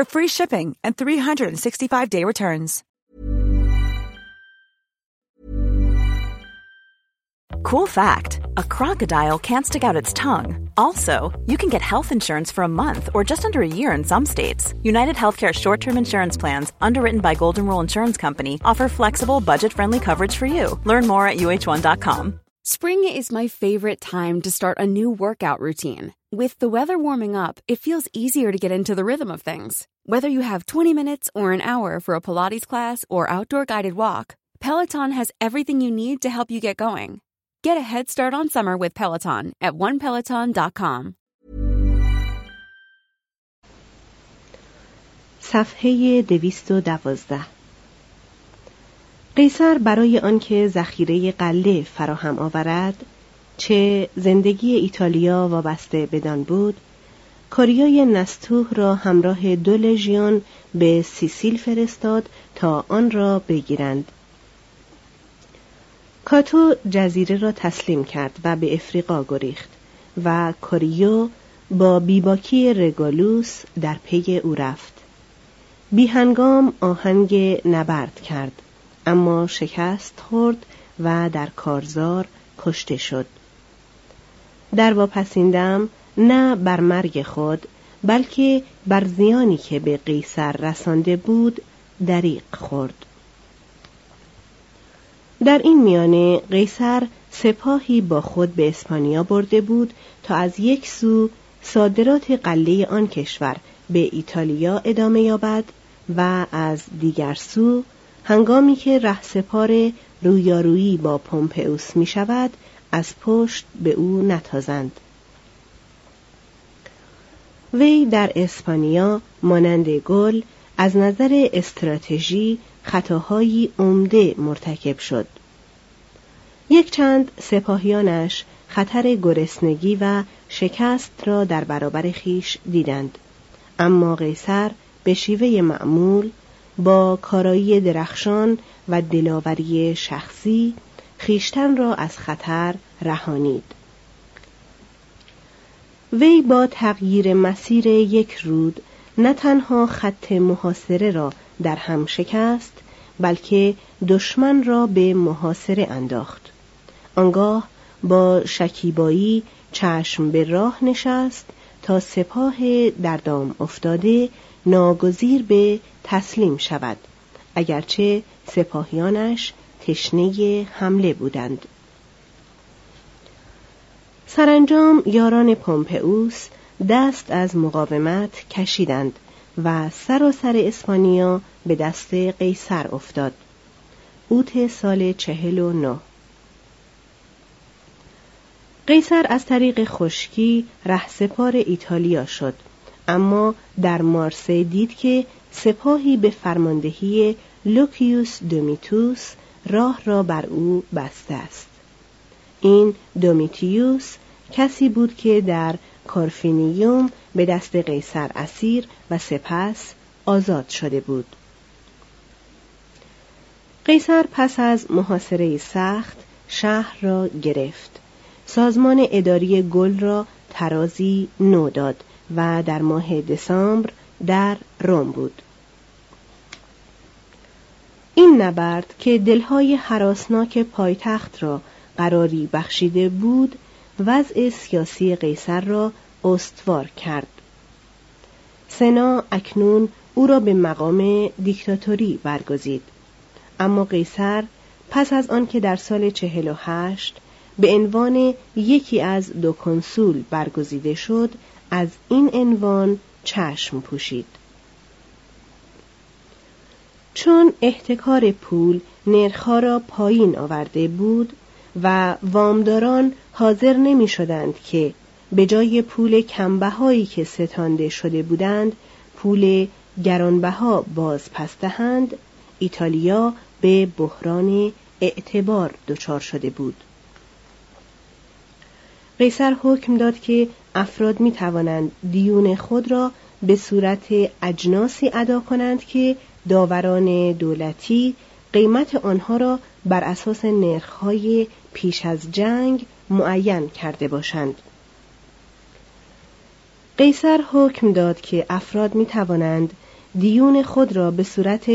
for free shipping and 365-day returns. Cool fact a crocodile can't stick out its tongue. Also, you can get health insurance for a month or just under a year in some states. United Healthcare short term insurance plans, underwritten by Golden Rule Insurance Company, offer flexible, budget friendly coverage for you. Learn more at uh1.com. Spring is my favorite time to start a new workout routine. With the weather warming up, it feels easier to get into the rhythm of things. Whether you have 20 minutes or an hour for a Pilates class or outdoor guided walk, Peloton has everything you need to help you get going. Get a head start on summer with Peloton at onepeloton.com. صفحه 212 قیصر برای آنکه ذخیره قله فراهم آورد چه زندگی ایتالیا وابسته بدان بود کاریای نستوه را همراه دو لژیون به سیسیل فرستاد تا آن را بگیرند. کاتو جزیره را تسلیم کرد و به افریقا گریخت و کوریو با بیباکی رگالوس در پی او رفت. بیهنگام آهنگ نبرد کرد اما شکست خورد و در کارزار کشته شد. در واپسیندم نه بر مرگ خود بلکه بر زیانی که به قیصر رسانده بود دریق خورد. در این میانه قیصر سپاهی با خود به اسپانیا برده بود تا از یک سو صادرات قله آن کشور به ایتالیا ادامه یابد و از دیگر سو هنگامی که رهسپار رویارویی با پومپئوس می شود از پشت به او نتازند. وی در اسپانیا مانند گل از نظر استراتژی خطاهایی عمده مرتکب شد. یک چند سپاهیانش خطر گرسنگی و شکست را در برابر خیش دیدند. اما قیصر به شیوه معمول با کارایی درخشان و دلاوری شخصی خیشتن را از خطر رهانید. وی با تغییر مسیر یک رود نه تنها خط محاصره را در هم شکست بلکه دشمن را به محاصره انداخت. آنگاه با شکیبایی چشم به راه نشست تا سپاه در دام افتاده ناگزیر به تسلیم شود اگرچه سپاهیانش تشنه حمله بودند. سرانجام یاران پومپئوس دست از مقاومت کشیدند و سراسر اسپانیا به دست قیصر افتاد. اوت سال چهل و نه. قیصر از طریق خشکی رهسپار ایتالیا شد اما در مارسی دید که سپاهی به فرماندهی لوکیوس دومیتوس راه را بر او بسته است. این دومیتیوس کسی بود که در کارفینیوم به دست قیصر اسیر و سپس آزاد شده بود. قیصر پس از محاصره سخت شهر را گرفت. سازمان اداری گل را ترازی نو داد و در ماه دسامبر در روم بود. این نبرد که دلهای حراسناک پایتخت را قراری بخشیده بود وضع سیاسی قیصر را استوار کرد. سنا اکنون او را به مقام دیکتاتوری برگزید. اما قیصر پس از آنکه در سال چهل و هشت به عنوان یکی از دو کنسول برگزیده شد از این عنوان چشم پوشید. چون احتکار پول نرخها را پایین آورده بود و وامداران حاضر نمی شدند که به جای پول کمبهایی که ستانده شده بودند پول گرانبها باز پس دهند ایتالیا به بحران اعتبار دچار شده بود. قیصر حکم داد که افراد می توانند دیون خود را به صورت اجناسی ادا کنند که داوران دولتی قیمت آنها را بر اساس نرخهای پیش از جنگ معین کرده باشند. قیصر حکم داد که افراد می توانند دیون خود را به صورت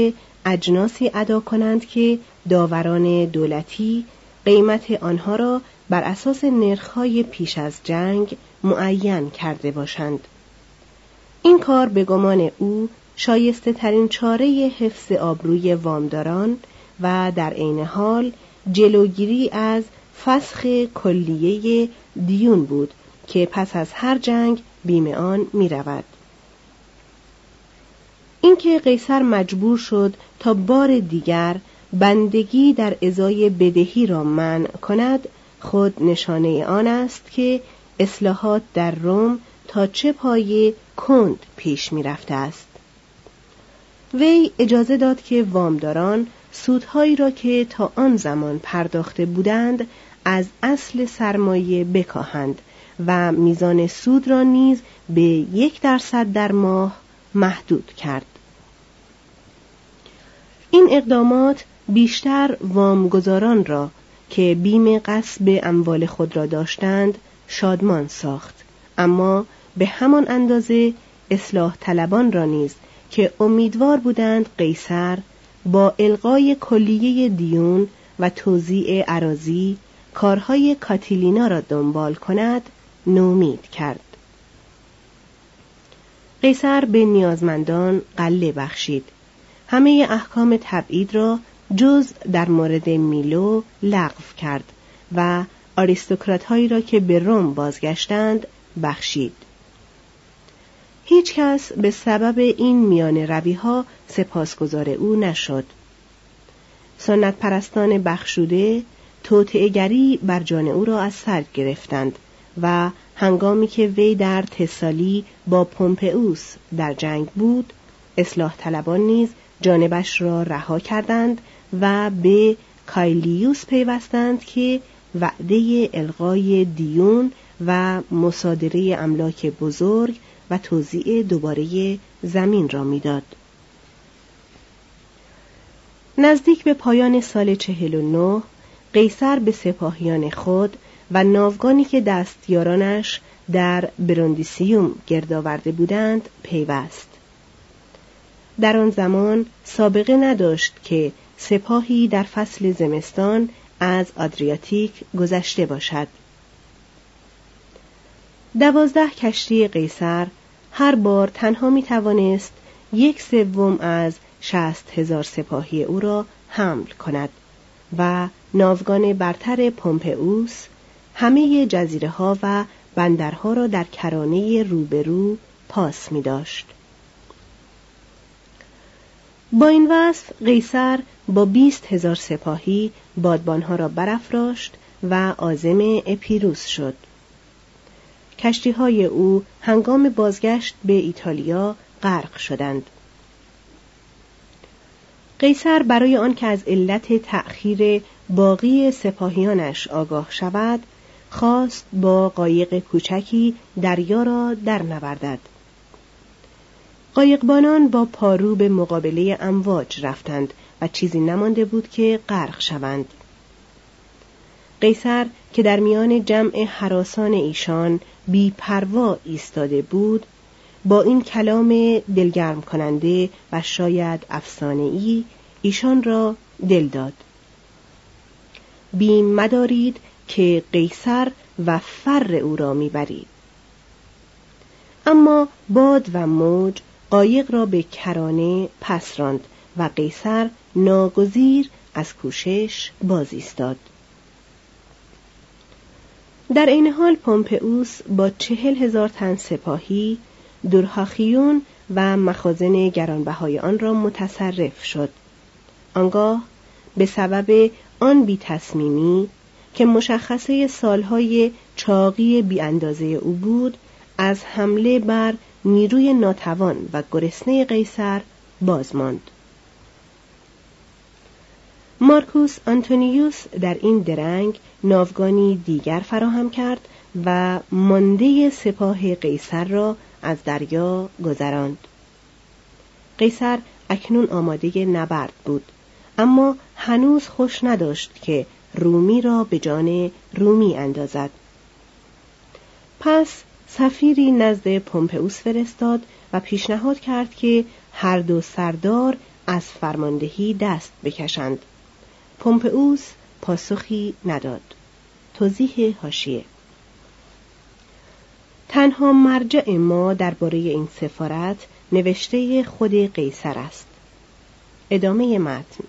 اجناسی ادا کنند که داوران دولتی قیمت آنها را بر اساس نرخهای پیش از جنگ معین کرده باشند. این کار به گمان او شایسته ترین چاره حفظ آبروی وامداران و در عین حال جلوگیری از فسخ کلیه دیون بود که پس از هر جنگ بیمه آن می رود. اینکه قیصر مجبور شد تا بار دیگر بندگی در ازای بدهی را منع کند خود نشانه آن است که اصلاحات در روم تا چه پایه کند پیش می رفته است. وی اجازه داد که وامداران سودهایی را که تا آن زمان پرداخته بودند از اصل سرمایه بکاهند و میزان سود را نیز به یک درصد در ماه محدود کرد. این اقدامات بیشتر وامگذاران را که بیم قصب اموال خود را داشتند شادمان ساخت اما به همان اندازه اصلاح طلبان را نیز که امیدوار بودند قیصر با القای کلیه دیون و توزیع عراضی کارهای کاتیلینا را دنبال کند نومید کرد. قیصر به نیازمندان قله بخشید. همه احکام تبعید را جز در مورد میلو لغو کرد و آریستوکرات هایی را که به روم بازگشتند بخشید. هیچ کس به سبب این میان روی ها سپاسگزار او نشد. سنت پرستان بخشوده توطعهگری بر جان او را از سر گرفتند و هنگامی که وی در تسالی با پومپئوس در جنگ بود اصلاح طلبان نیز جانبش را رها کردند و به کایلیوس پیوستند که وعده القای دیون و مصادره املاک بزرگ و توزیع دوباره زمین را می‌داد. نزدیک به پایان سال چهل و نه قیصر به سپاهیان خود و ناوگانی که دستیارانش در بروندیسیوم گردآورده بودند پیوست. در آن زمان سابقه نداشت که سپاهی در فصل زمستان از آدریاتیک گذشته باشد دوازده کشتی قیصر هر بار تنها می توانست یک سوم از شست هزار سپاهی او را حمل کند و ناوگان برتر پومپئوس همه جزیره ها و بندرها را در کرانه روبرو پاس می داشت. با این وصف قیصر با بیست هزار سپاهی بادبانها را برافراشت و عازم اپیروس شد کشتی های او هنگام بازگشت به ایتالیا غرق شدند. قیصر برای آنکه از علت تأخیر باقی سپاهیانش آگاه شود خواست با قایق کوچکی دریا را در نوردد قایقبانان با پارو به مقابله امواج رفتند و چیزی نمانده بود که غرق شوند. قیصر که در میان جمع حراسان ایشان بی پروا ایستاده بود با این کلام دلگرم کننده و شاید افسانه ای ایشان را دل داد. بیم مدارید که قیصر و فر او را می‌برید. اما باد و موج قایق را به کرانه پس راند و قیصر ناگزیر از کوشش باز ایستاد در این حال پومپئوس با چهل هزار تن سپاهی درهاخیون و مخازن گرانبهای آن را متصرف شد آنگاه به سبب آن بی تصمیمی که مشخصه سالهای چاقی بی اندازه او بود از حمله بر نیروی ناتوان و گرسنه قیصر باز ماند. مارکوس آنتونیوس در این درنگ ناوگانی دیگر فراهم کرد و مانده سپاه قیصر را از دریا گذراند. قیصر اکنون آماده نبرد بود اما هنوز خوش نداشت که رومی را به جان رومی اندازد پس سفیری نزد پومپئوس فرستاد و پیشنهاد کرد که هر دو سردار از فرماندهی دست بکشند پومپئوس پاسخی نداد. توضیح هاشیه تنها مرجع ما درباره این سفارت نوشته خود قیصر است. ادامه متن.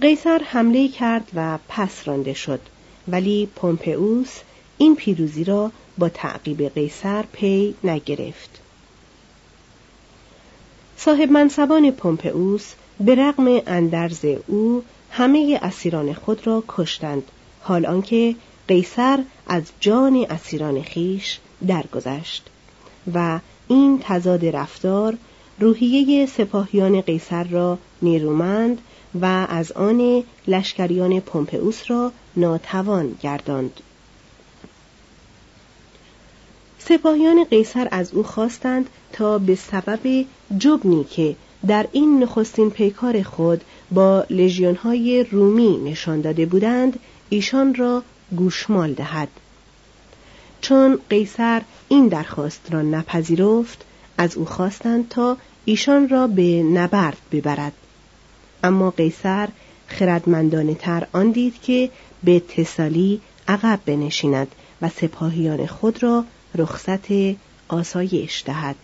قیصر حمله کرد و پس رانده شد ولی پومپئوس این پیروزی را با تعقیب قیصر پی نگرفت. صاحب منصبان پومپئوس به رغم اندرز او همه اسیران خود را کشتند. حال آنکه قیصر از جان اسیران خیش درگذشت. و این تضاد رفتار روحیه سپاهیان قیصر را نیرومند و از آن لشکریان پومپئوس را ناتوان گرداند. سپاهیان قیصر از او خواستند تا به سبب جبنی که در این نخستین پیکار خود با لژیونهای رومی نشان داده بودند ایشان را گوشمال دهد. چون قیصر این درخواست را نپذیرفت از او خواستند تا ایشان را به نبرد ببرد. اما قیصر خردمندانه تر آن دید که به تسالی عقب بنشیند و سپاهیان خود را رخصت آسایش دهد.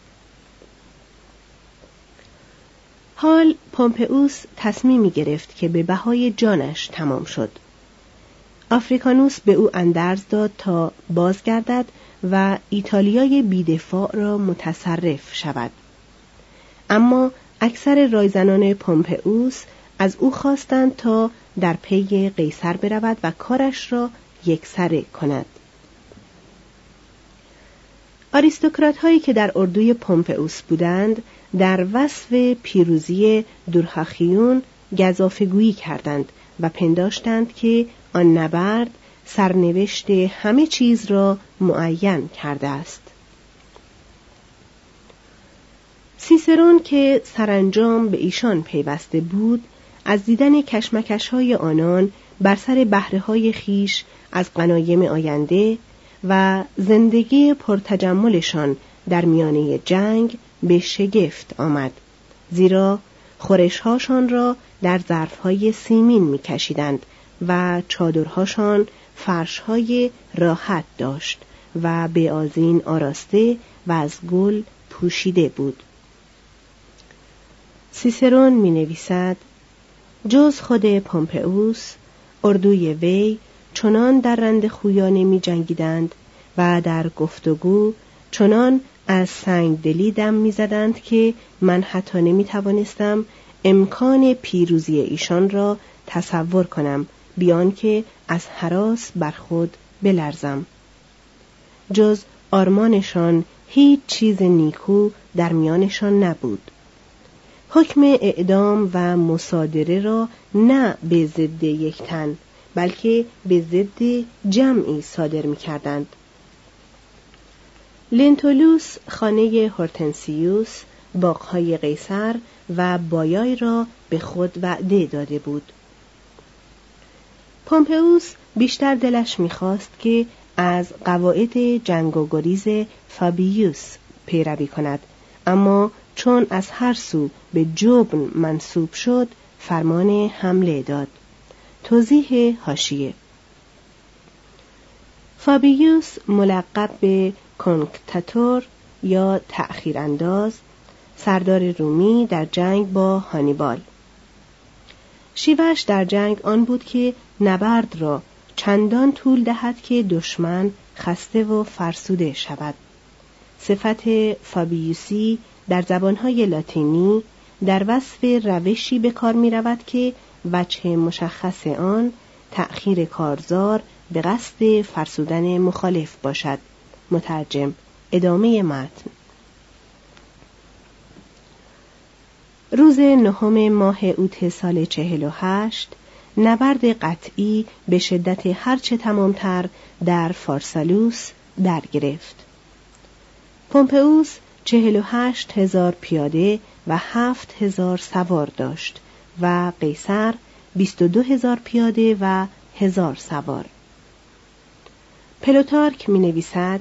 حال پومپئوس تصمیمی گرفت که به بهای جانش تمام شد. آفریکانوس به او اندرز داد تا بازگردد و ایتالیای بیدفاع را متصرف شود. اما اکثر رایزنان پومپئوس از او خواستند تا در پی قیصر برود و کارش را یکسره کند. آریستوکرات هایی که در اردوی پومپئوس بودند در وصف پیروزی دورخاخیون گذافگویی کردند و پنداشتند که آن نبرد سرنوشت همه چیز را معین کرده است. سیسرون که سرانجام به ایشان پیوسته بود از دیدن کشمکش های آنان بر سر بهره های خیش از قنایم آینده و زندگی پرتجملشان در میانه جنگ به شگفت آمد. زیرا خورشهاشان را در ظرفهای سیمین میکشیدند و چادرهاشان فرشهای راحت داشت و به آزین آراسته و از گل پوشیده بود. سیسرون می نویسد جز خود پومپئوس اردوی وی چنان در رند خویانه می جنگیدند و در گفتگو چنان از سنگ دلی دم می زدند که من حتی نمی توانستم امکان پیروزی ایشان را تصور کنم بیان که از حراس بر خود بلرزم جز آرمانشان هیچ چیز نیکو در میانشان نبود حکم اعدام و مصادره را نه به ضد یک تن بلکه به ضد جمعی صادر می کردند. لنتولوس خانه هورتنسیوس باغهای قیصر و بایای را به خود وعده داده بود. پومپئوس بیشتر دلش می‌خواست که از قواعد جنگ و گریز فابیوس پیروی کند اما چون از هر سو به جبن منصوب شد فرمان حمله داد. توضیح هاشیه فابیوس ملقب به کنکتاتور یا تأخیر انداز سردار رومی در جنگ با هانیبال. شیوش در جنگ آن بود که نبرد را چندان طول دهد که دشمن خسته و فرسوده شود. صفت فابیوسی در زبانهای لاتینی در وصف روشی به کار می رود که وجه مشخص آن تأخیر کارزار به قصد فرسودن مخالف باشد. مترجم ادامه متن روز نهم ماه اوت سال چهل و هشت نبرد قطعی به شدت هرچه تمامتر در فارسالوس در گرفت. پومپئوس چهل و هشت هزار پیاده و هفت هزار سوار داشت و قیصر بیست و دو هزار پیاده و هزار سوار. پلوتارک می نویسد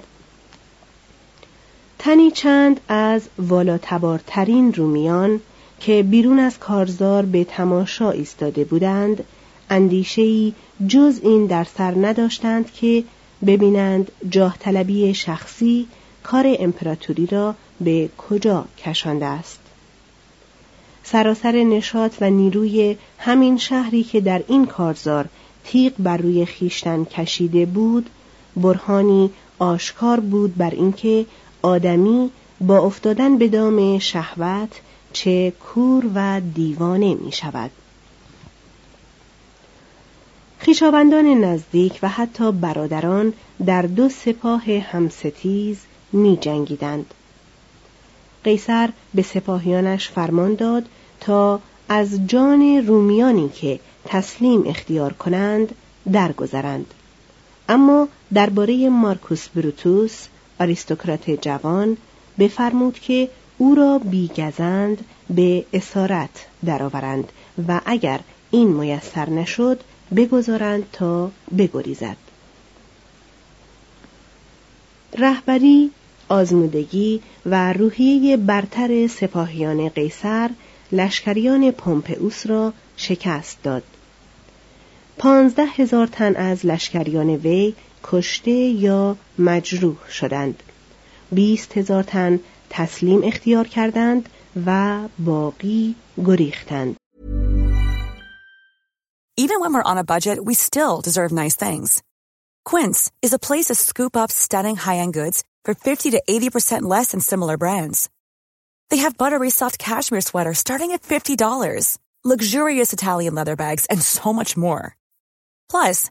تنی چند از والاتبارترین رومیان که بیرون از کارزار به تماشا ایستاده بودند اندیشهای جز این در سر نداشتند که ببینند جاه طلبی شخصی کار امپراتوری را به کجا کشانده است. سراسر نشاط و نیروی همین شهری که در این کارزار تیغ بر روی خیشتن کشیده بود برهانی آشکار بود بر اینکه آدمی با افتادن به دام شهوت چه کور و دیوانه می شود خیشاوندان نزدیک و حتی برادران در دو سپاه همستیز می جنگیدند. قیصر به سپاهیانش فرمان داد تا از جان رومیانی که تسلیم اختیار کنند درگذرند اما درباره مارکوس بروتوس آریستوکرات جوان بفرمود که او را بیگزند به اسارت درآورند و اگر این میسر نشد بگذارند تا بگریزد. رهبری آزمودگی و روحیه برتر سپاهیان قیصر لشکریان پومپئوس را شکست داد. پانزده هزار تن از لشکریان وی کشته یا مجروح شدند بیست هزار تن تسلیم اختیار کردند و باقی گریختند Even when we're on a budget, we still deserve nice things. Quince is a place to scoop up stunning high-end goods for 50 to 80% less than similar brands. They have buttery soft cashmere sweaters starting at $50, luxurious Italian leather bags, and so much more. Plus,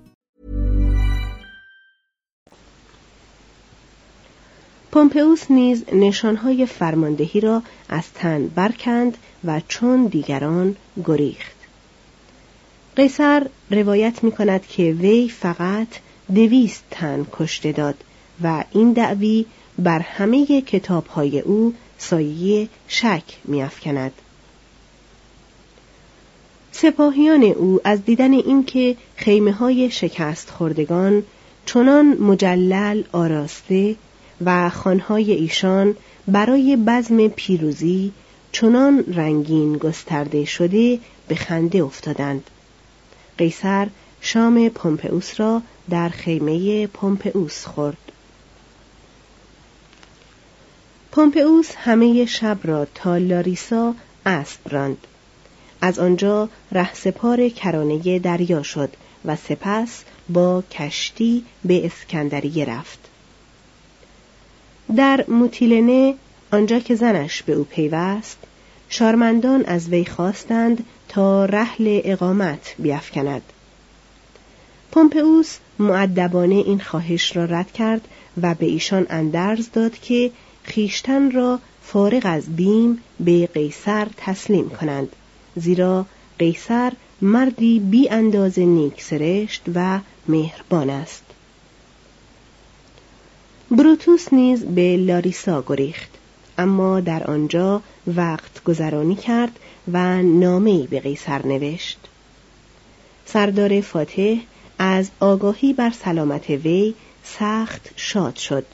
پومپئوس نیز نشانهای فرماندهی را از تن برکند و چون دیگران گریخت قیصر روایت می کند که وی فقط دویست تن کشته داد و این دعوی بر همه کتابهای او سایه شک میافکند. سپاهیان او از دیدن اینکه خیمه های شکست خوردگان چنان مجلل آراسته و خانهای ایشان برای بزم پیروزی چنان رنگین گسترده شده به خنده افتادند. قیصر شام پومپئوس را در خیمه پومپئوس خورد. پومپئوس همه شب را تا لاریسا اسب راند. از آنجا رهسپار کرانه دریا شد و سپس با کشتی به اسکندریه رفت. در موتیلنه آنجا که زنش به او پیوست شارمندان از وی خواستند تا رحل اقامت بیافکند. پومپئوس معدبانه این خواهش را رد کرد و به ایشان اندرز داد که خیشتن را فارغ از بیم به قیصر تسلیم کنند زیرا قیصر مردی بی انداز نیک سرشت و مهربان است. بروتوس نیز به لاریسا گریخت اما در آنجا وقت گذرانی کرد و نامهای به قیصر نوشت. سردار فاتح از آگاهی بر سلامت وی سخت شاد شد.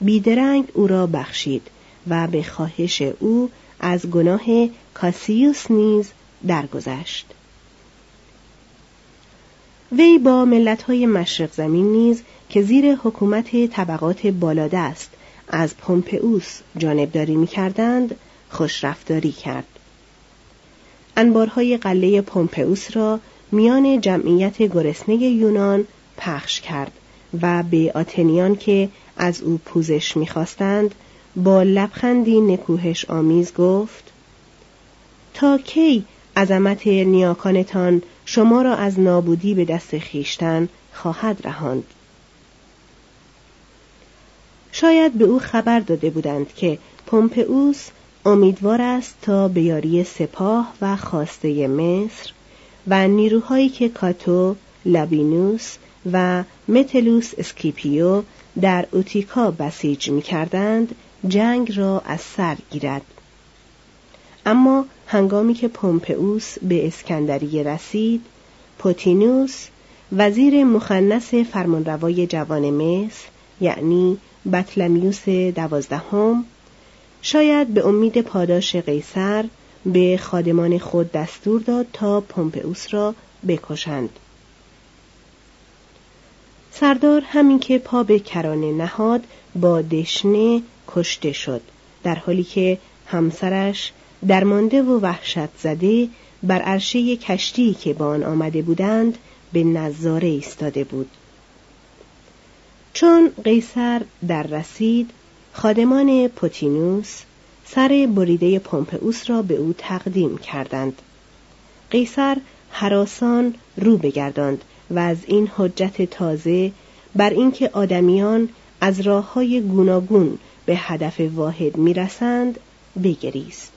بیدرنگ او را بخشید و به خواهش او از گناه کاسیوس نیز درگذشت. وی با ملتهای مشرق زمین نیز که زیر حکومت طبقات بالادست از پومپئوس جانبداری می‌کردند خوشرفتاری کرد. انبارهای قله پومپئوس را میان جمعیت گرسنه یونان پخش کرد و به آتنیان که از او پوزش می‌خواستند با لبخندی نکوهش آمیز گفت تا کی عظمت نیاکانتان شما را از نابودی به دست خیشتن خواهد رهاند شاید به او خبر داده بودند که پومپئوس امیدوار است تا به یاری سپاه و خواسته مصر و نیروهایی که کاتو، لابینوس و متلوس اسکیپیو در اوتیکا بسیج می کردند جنگ را از سر گیرد. اما هنگامی که پومپئوس به اسکندریه رسید، پوتینوس وزیر مخنس فرمانروای جوان مصر یعنی بطلمیوس دوازدهم شاید به امید پاداش قیصر به خادمان خود دستور داد تا پومپئوس را بکشند. سردار همین که پا به کرانه نهاد با دشنه کشته شد در حالی که همسرش درمانده و وحشت زده بر عرشه کشتی که با آن آمده بودند به نظاره ایستاده بود. چون قیصر در رسید خادمان پوتینوس سر بریده پومپئوس را به او تقدیم کردند. قیصر حراسان رو بگرداند و از این حجت تازه بر اینکه آدمیان از راه های گوناگون به هدف واحد می‌رسند بگریست.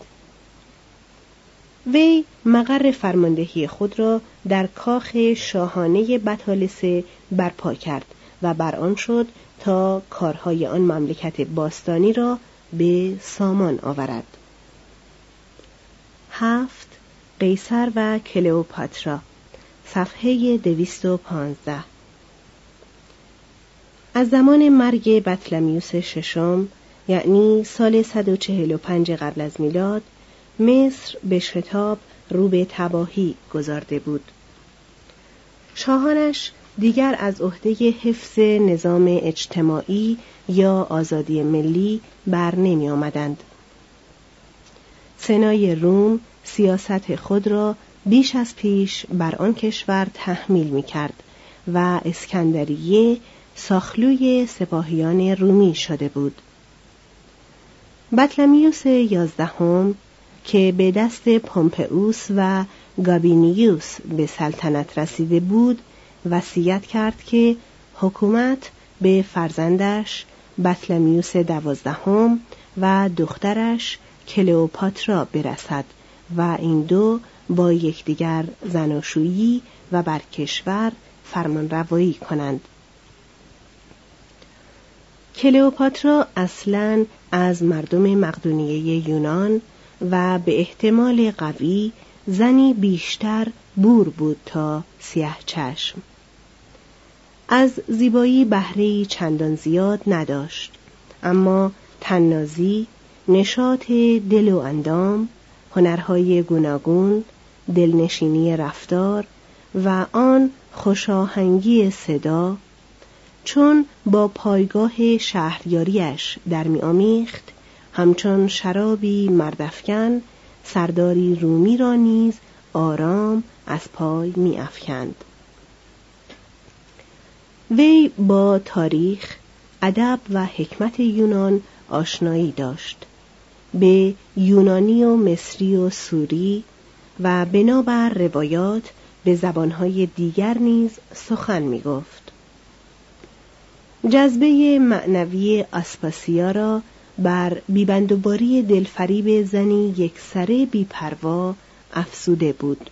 وی مقر فرماندهی خود را در کاخ شاهانه بطالسه برپا کرد و بر آن شد تا کارهای آن مملکت باستانی را به سامان آورد. هفت قیصر و کلئوپاترا صفحه دویست و پانزده. از زمان مرگ بطلمیوس ششم یعنی سال 145 قبل از میلاد مصر به شتاب رو به تباهی گذارده بود شاهانش دیگر از عهده حفظ نظام اجتماعی یا آزادی ملی بر نمی آمدند. سنای روم سیاست خود را بیش از پیش بر آن کشور تحمیل می کرد و اسکندریه ساخلوی سپاهیان رومی شده بود. بطلمیوس یازدهم که به دست پومپئوس و گابینیوس به سلطنت رسیده بود وصیت کرد که حکومت به فرزندش بطلمیوس دوازدهم و دخترش کلئوپاترا برسد و این دو با یکدیگر زناشویی و بر کشور فرمان روایی کنند. کلئوپاترا اصلا از مردم مقدونیه یونان و به احتمال قوی زنی بیشتر بور بود تا سیاه چشم. از زیبایی بهره چندان زیاد نداشت اما تنازی نشاط دل و اندام هنرهای گوناگون دلنشینی رفتار و آن خوشاهنگی صدا چون با پایگاه شهریاریش در میآمیخت همچون شرابی مردفکن سرداری رومی را نیز آرام از پای میافکند وی با تاریخ ادب و حکمت یونان آشنایی داشت به یونانی و مصری و سوری و بنابر روایات به زبانهای دیگر نیز سخن می گفت. جذبه معنوی آسپاسیا را بر بیبندوباری دلفریب زنی یک سره بیپروا افسوده بود.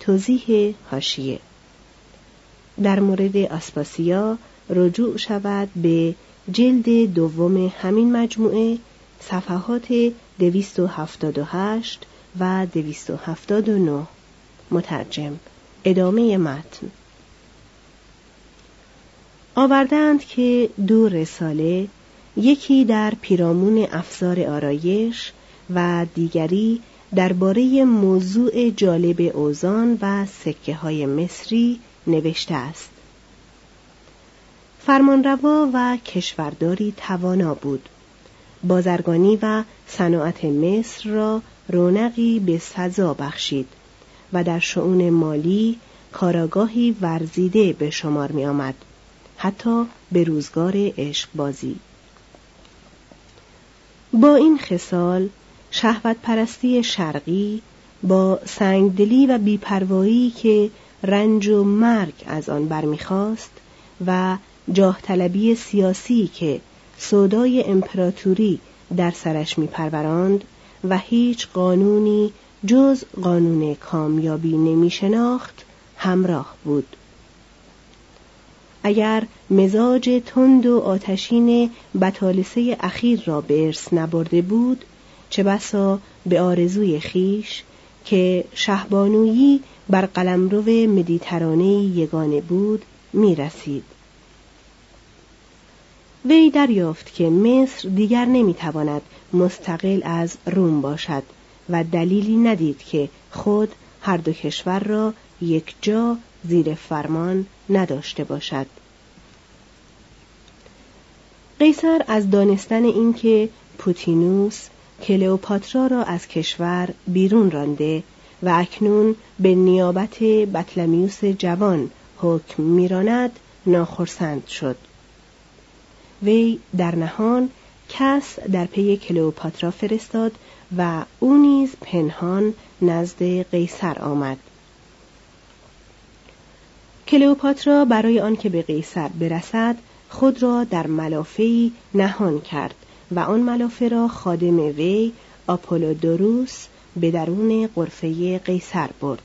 توضیح هاشیه در مورد آسپاسیا رجوع شود به جلد دوم همین مجموعه صفحات 278 و 279 مترجم ادامه متن. آوردند که دو رساله یکی در پیرامون افزار آرایش و دیگری درباره موضوع جالب اوزان و سکه های مصری نوشته است. فرمانروا و کشورداری توانا بود. بازرگانی و صناعت مصر را رونقی به سزا بخشید و در شعون مالی کاراگاهی ورزیده به شمار می آمد حتی به روزگار عشق بازی با این خصال شهوت پرستی شرقی با سنگدلی و بیپروایی که رنج و مرگ از آن برمیخواست و جاه طلبی سیاسی که سودای امپراتوری در سرش میپروراند و هیچ قانونی جز قانون کامیابی نمی شناخت همراه بود. اگر مزاج تند و آتشین بطالسه اخیر را به ارث نبرده بود چه بسا به آرزوی خیش که شهبانویی بر قلمرو مدیترانه یگانه بود می رسید. وی دریافت که مصر دیگر نمی‌تواند مستقل از روم باشد و دلیلی ندید که خود هر دو کشور را یک جا زیر فرمان نداشته باشد. قیصر از دانستن اینکه پوتینوس کلئوپاترا را از کشور بیرون رانده و اکنون به نیابت بطلمیوس جوان حکم میراند ناخرسند شد. وی در نهان کس در پی کلئوپاترا فرستاد و او نیز پنهان نزد قیصر آمد. کلئوپاترا برای آنکه به قیصر برسد خود را در ملافهی نهان کرد و آن ملافه را خادم وی آپولودوروس به درون قرفه قیصر برد.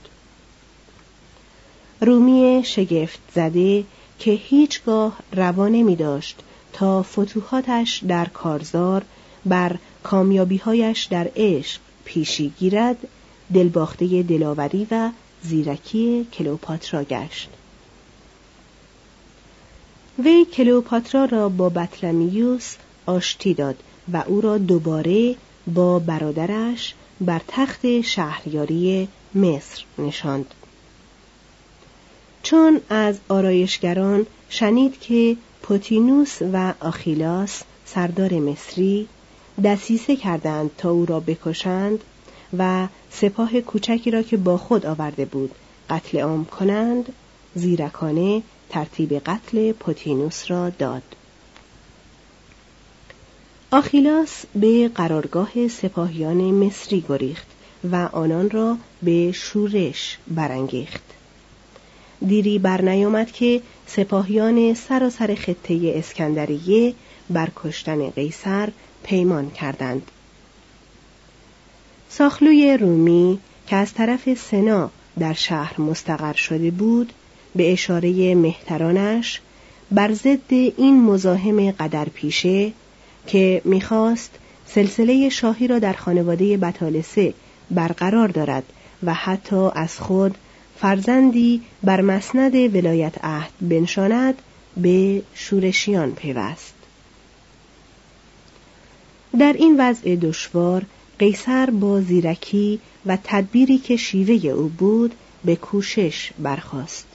رومی شگفت زده که هیچگاه روانه می داشت تا فتوحاتش در کارزار بر کامیابیهایش در عشق پیشی گیرد دلباخته دلاوری و زیرکی کلوپاترا گشت. وی کلوپاترا را با بطلمیوس آشتی داد و او را دوباره با برادرش بر تخت شهریاری مصر نشاند. چون از آرایشگران شنید که پوتینوس و آخیلاس سردار مصری دسیسه کردند تا او را بکشند و سپاه کوچکی را که با خود آورده بود قتل عام کنند زیرکانه ترتیب قتل پوتینوس را داد. آخیلاس به قرارگاه سپاهیان مصری گریخت و آنان را به شورش برانگیخت. دیری بر نیامد که سپاهیان سراسر خطه اسکندریه بر کشتن قیصر پیمان کردند. ساخلوی رومی که از طرف سنا در شهر مستقر شده بود به اشاره مهترانش بر ضد این مزاحم قدر پیشه که می‌خواست سلسله شاهی را در خانواده بطالسه برقرار دارد و حتی از خود فرزندی بر مسند ولایت عهد بنشاند به شورشیان پیوست. در این وضع دشوار قیصر با زیرکی و تدبیری که شیوه او بود به کوشش برخاست.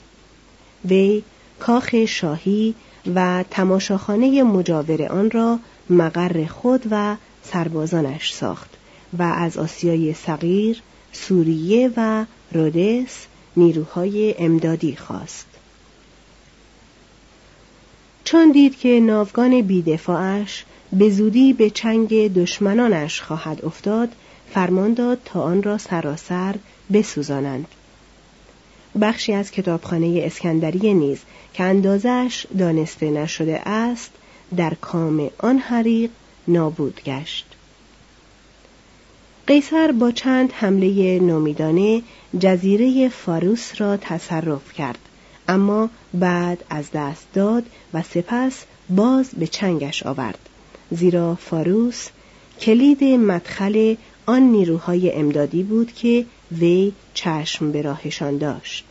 وی کاخ شاهی و تماشاخانه مجاور آن را مقر خود و سربازانش ساخت و از آسیای صغیر، سوریه و رودس نیروهای امدادی خواست. چون دید که ناوگان بیدفاعش به زودی به چنگ دشمنانش خواهد افتاد فرمان داد تا آن را سراسر بسوزانند بخشی از کتابخانه اسکندریه نیز که اندازش دانسته نشده است در کام آن حریق نابود گشت. قیصر با چند حمله نومیدانه جزیره فاروس را تصرف کرد اما بعد از دست داد و سپس باز به چنگش آورد. زیرا فاروس کلید مدخل آن نیروهای امدادی بود که وی چشم به راهشان داشت.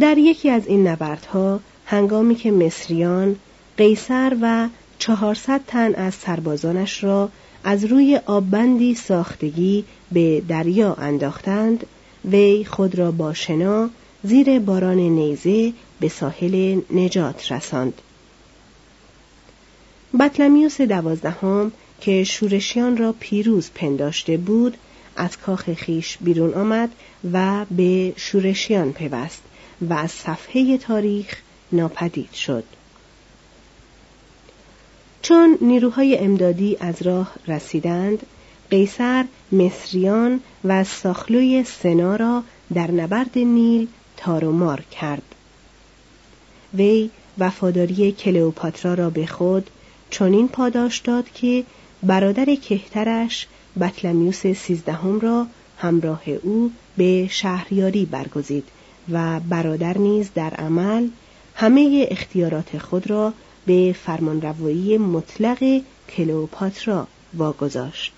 در یکی از این نبردها هنگامی که مصریان قیصر و چهارصد تن از سربازانش را از روی آببندی ساختگی به دریا انداختند وی خود را با شنا زیر باران نیزه به ساحل نجات رساند. بطلمیوس دوازدهم که شورشیان را پیروز پنداشته بود از کاخ خیش بیرون آمد و به شورشیان پیوست و از صفحه تاریخ ناپدید شد. چون نیروهای امدادی از راه رسیدند قیصر مصریان و ساخلوی سنا را در نبرد نیل تار و کرد. وی وفاداری کلئوپاترا را به خود چنین پاداش داد که برادر کهترش بطلمیوس سیزدهم را همراه او به شهریاری برگزید و برادر نیز در عمل همه اختیارات خود را به فرمانروایی مطلق کلوپاترا واگذاشت.